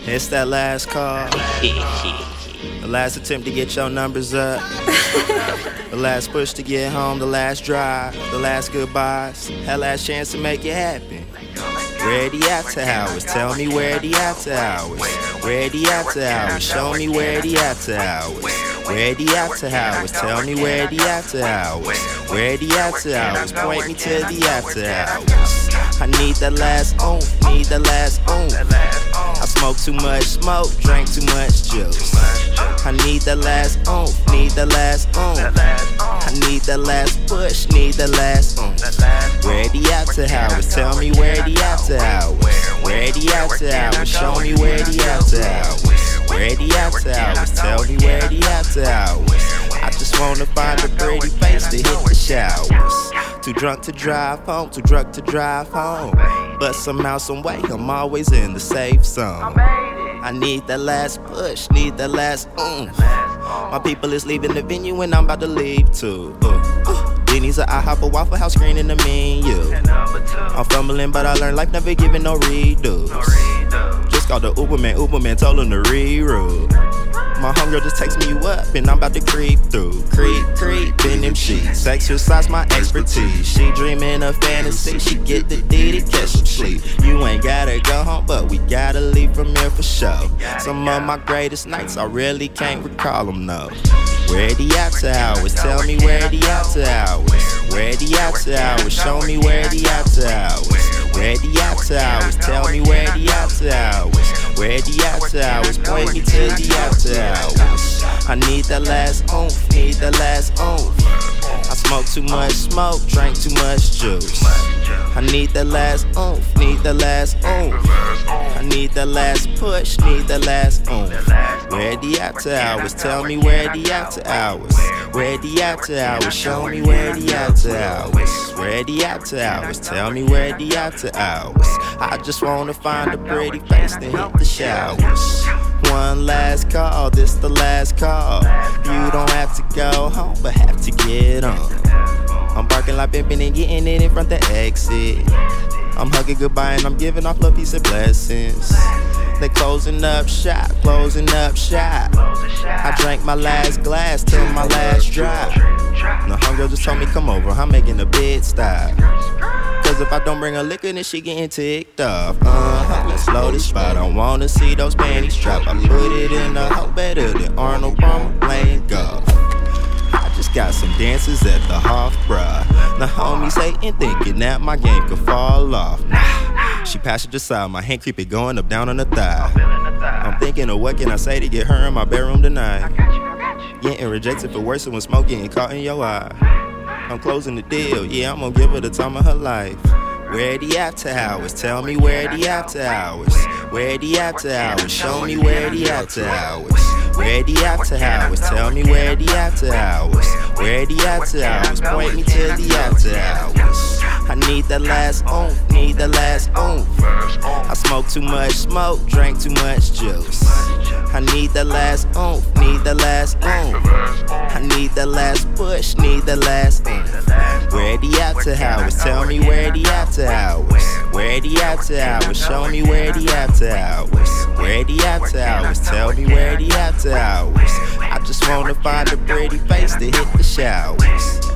It's that last call. The last attempt to get your numbers up. the last push to get home. The last drive. The last goodbyes. That last chance to make it happen. Where the after hours? Tell me where the after hours. Where the after hours? Show me where the after hours. Where the after hours? Tell me where the after hours. Where the after hours? Point me to the after hours. I need that last oomph, need that last oomph. Smoke too much smoke, drank too much juice. I need that last oomph, need that last oomph. I need that last push, need that last oomph. Where the after hours? Tell me where the after hours. Where the after hours? Show me where the after hours. Where the after hours? Tell me where the after hours. I just wanna find a pretty face to hit the showers. Too drunk to drive home, too drunk to drive home. But somehow, some way, I'm always in the safe zone. I need that last push, need that last oomph. My people is leaving the venue and I'm about to leave too. Uh, uh. Denny's a IHOP, a Waffle House screen in the menu. I'm fumbling, but I learned life never giving no redos. Just called the Uberman, Uberman told him to reroute. My homegirl just text me up and I'm about to creep through. Creep, creep in them sheets. Exercise my expertise. She dreaming of fantasy. She get the D to catch some sleep. You ain't gotta go home, but we gotta leave from here for sure. Some of my greatest nights, I really can't recall them, no. Where the after hours? Tell me where the after hours. Where the after hours? Show me where the after hours. Where the after hours? Tell me where the after hours. Where the after hours? Point me to the after hours. I need that last oomph, need that last oomph. I smoke too much smoke, drank too much juice. I need the last oomph, need the last oomph. I need the last push, need the last oomph. Where the after hours? Tell me where the after hours. Where the after hours? Show me where the after hours. Where the after hours? Tell me where the after hours. I just wanna find a pretty face to hit the showers. One last call, this the last call. You don't have to go home, but have to get on. I'm barking like pimping and getting it in front of the exit. I'm hugging goodbye and I'm giving off a piece of blessings. They closing up shop, closing up shop. I drank my last glass till my last drop. The hunger just told me come over, I'm making a bed stop. Cause if I don't bring a liquor, then she getting ticked off. Uh huh, let's load this spot. I wanna see those panties drop. I put it in the hoe better than Arnold Palmer dances at the Hoff, bruh. The homies hating, thinking that my game could fall off. Nah, she passenger side, my hand creepy going up down on the thigh. I'm thinking of what can I say to get her in my bedroom tonight. Getting rejected for worse than when smoking and caught in your eye. I'm closing the deal, yeah, I'm gonna give her the time of her life. Where the after hours? Tell me where the after hours. Where the after hours? Show me where the after hours. Where the after hours? Tell me where the after hours. Where the after hours? Point me to the after hours. I need that last oomph, need that last oomph. I smoke too much smoke, drank too much juice. I need that last oomph, need that last oomph. I need that last push, need that last oomph. Where the after hours? Tell me where the after hours. Where the after hours? Show me where the after hours. Where the after hours? Tell me where the after hours. Wanna find a pretty face to hit the showers.